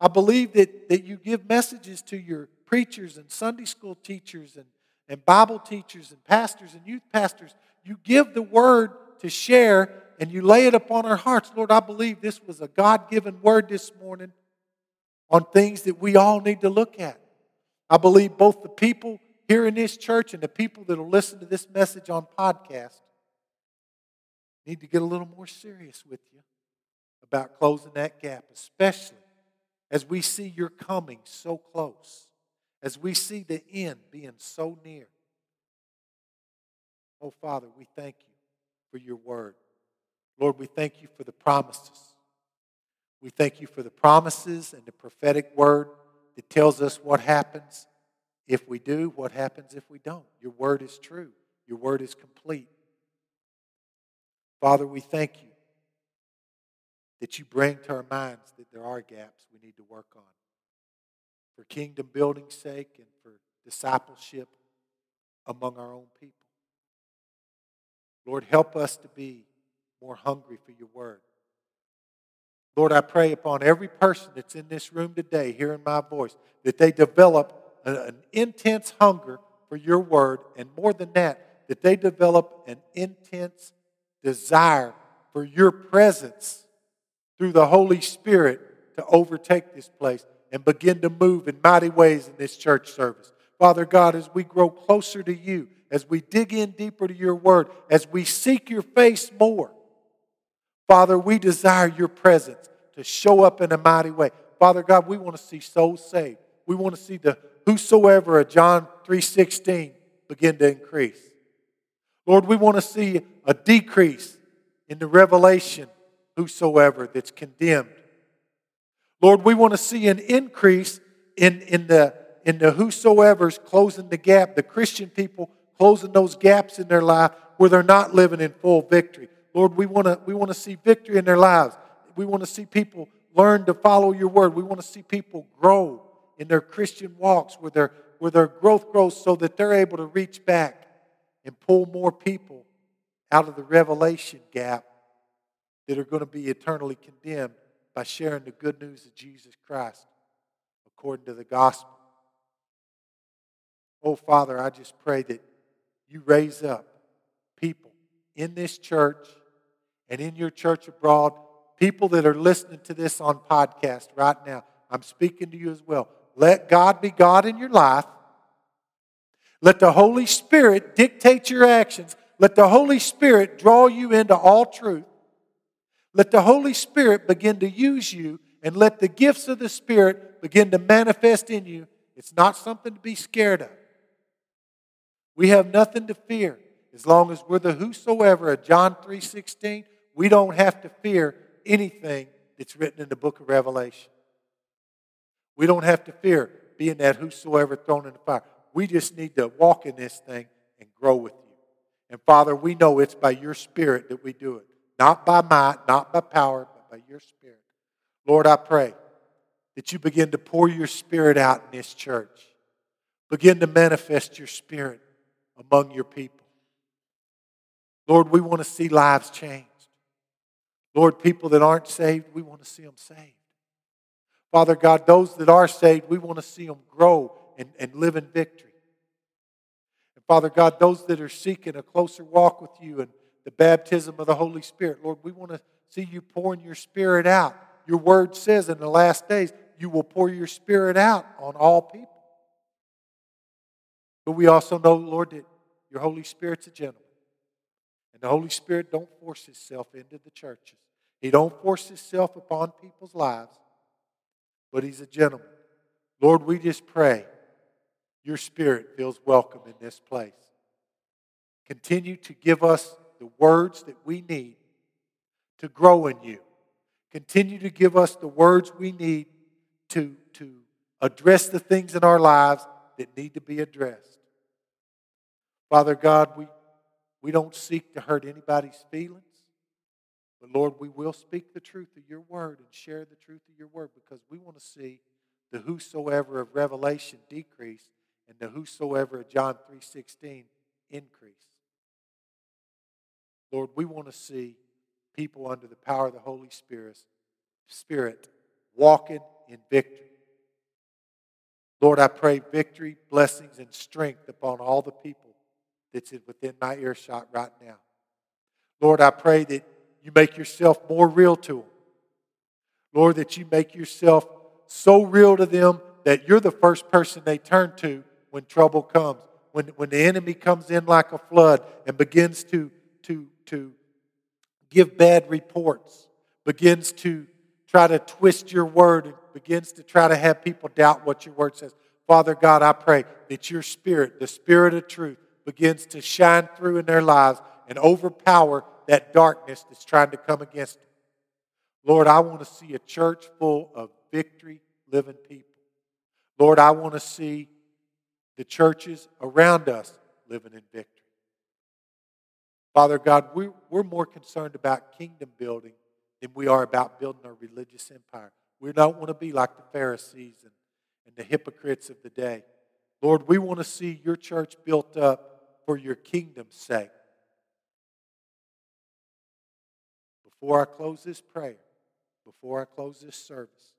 I believe that, that you give messages to your preachers and Sunday school teachers and, and Bible teachers and pastors and youth pastors. You give the word to share and you lay it upon our hearts. Lord, I believe this was a God given word this morning on things that we all need to look at. I believe both the people here in this church and the people that will listen to this message on podcast need to get a little more serious with you about closing that gap, especially as we see your coming so close as we see the end being so near. Oh, Father, we thank you for your word. Lord, we thank you for the promises. We thank you for the promises and the prophetic word that tells us what happens if we do, what happens if we don't. Your word is true, your word is complete. Father, we thank you that you bring to our minds that there are gaps we need to work on for kingdom building's sake and for discipleship among our own people. Lord, help us to be more hungry for your word. Lord, I pray upon every person that's in this room today, hearing my voice, that they develop an intense hunger for your word, and more than that, that they develop an intense desire for your presence through the Holy Spirit to overtake this place and begin to move in mighty ways in this church service. Father God, as we grow closer to you, as we dig in deeper to your word, as we seek your face more, Father, we desire your presence to show up in a mighty way. Father God, we want to see souls saved. We want to see the whosoever of John 3:16 begin to increase. Lord, we want to see a decrease in the revelation whosoever that's condemned Lord, we want to see an increase in, in, the, in the whosoever's closing the gap, the Christian people closing those gaps in their life where they're not living in full victory. Lord, we want to, we want to see victory in their lives. We want to see people learn to follow your word. We want to see people grow in their Christian walks where their, where their growth grows so that they're able to reach back and pull more people out of the revelation gap that are going to be eternally condemned by sharing the good news of Jesus Christ according to the gospel. Oh, Father, I just pray that you raise up people in this church and in your church abroad, people that are listening to this on podcast right now. I'm speaking to you as well. Let God be God in your life. Let the Holy Spirit dictate your actions. Let the Holy Spirit draw you into all truth. Let the Holy Spirit begin to use you and let the gifts of the Spirit begin to manifest in you. It's not something to be scared of. We have nothing to fear. As long as we're the whosoever of John 3:16, we don't have to fear anything that's written in the book of Revelation. We don't have to fear being that whosoever thrown in the fire. We just need to walk in this thing and grow with you. And Father, we know it's by your Spirit that we do it. Not by might, not by power, but by your Spirit. Lord, I pray that you begin to pour your Spirit out in this church. Begin to manifest your Spirit among your people. Lord, we want to see lives changed. Lord, people that aren't saved, we want to see them saved. Father God, those that are saved, we want to see them grow and, and live in victory. And Father God, those that are seeking a closer walk with you and the baptism of the Holy Spirit. Lord, we want to see you pouring your Spirit out. Your word says in the last days, you will pour your Spirit out on all people. But we also know, Lord, that your Holy Spirit's a gentleman. And the Holy Spirit don't force himself into the churches. He don't force himself upon people's lives, but he's a gentleman. Lord, we just pray your spirit feels welcome in this place. Continue to give us the words that we need to grow in you. Continue to give us the words we need to, to address the things in our lives that need to be addressed. Father God, we, we don't seek to hurt anybody's feelings. But Lord, we will speak the truth of your word and share the truth of your word because we want to see the whosoever of Revelation decrease and the whosoever of John 3:16 increase. Lord, we want to see people under the power of the Holy Spirit, Spirit walking in victory. Lord, I pray victory, blessings, and strength upon all the people that's within my earshot right now. Lord, I pray that you make yourself more real to them. Lord, that you make yourself so real to them that you're the first person they turn to when trouble comes. When, when the enemy comes in like a flood and begins to, to, give bad reports, begins to try to twist your word, begins to try to have people doubt what your word says. Father God, I pray that your spirit, the spirit of truth, begins to shine through in their lives and overpower that darkness that's trying to come against them. Lord, I want to see a church full of victory living people. Lord, I want to see the churches around us living in victory. Father God, we're, we're more concerned about kingdom building than we are about building our religious empire. We don't want to be like the Pharisees and, and the hypocrites of the day. Lord, we want to see your church built up for your kingdom's sake. Before I close this prayer, before I close this service,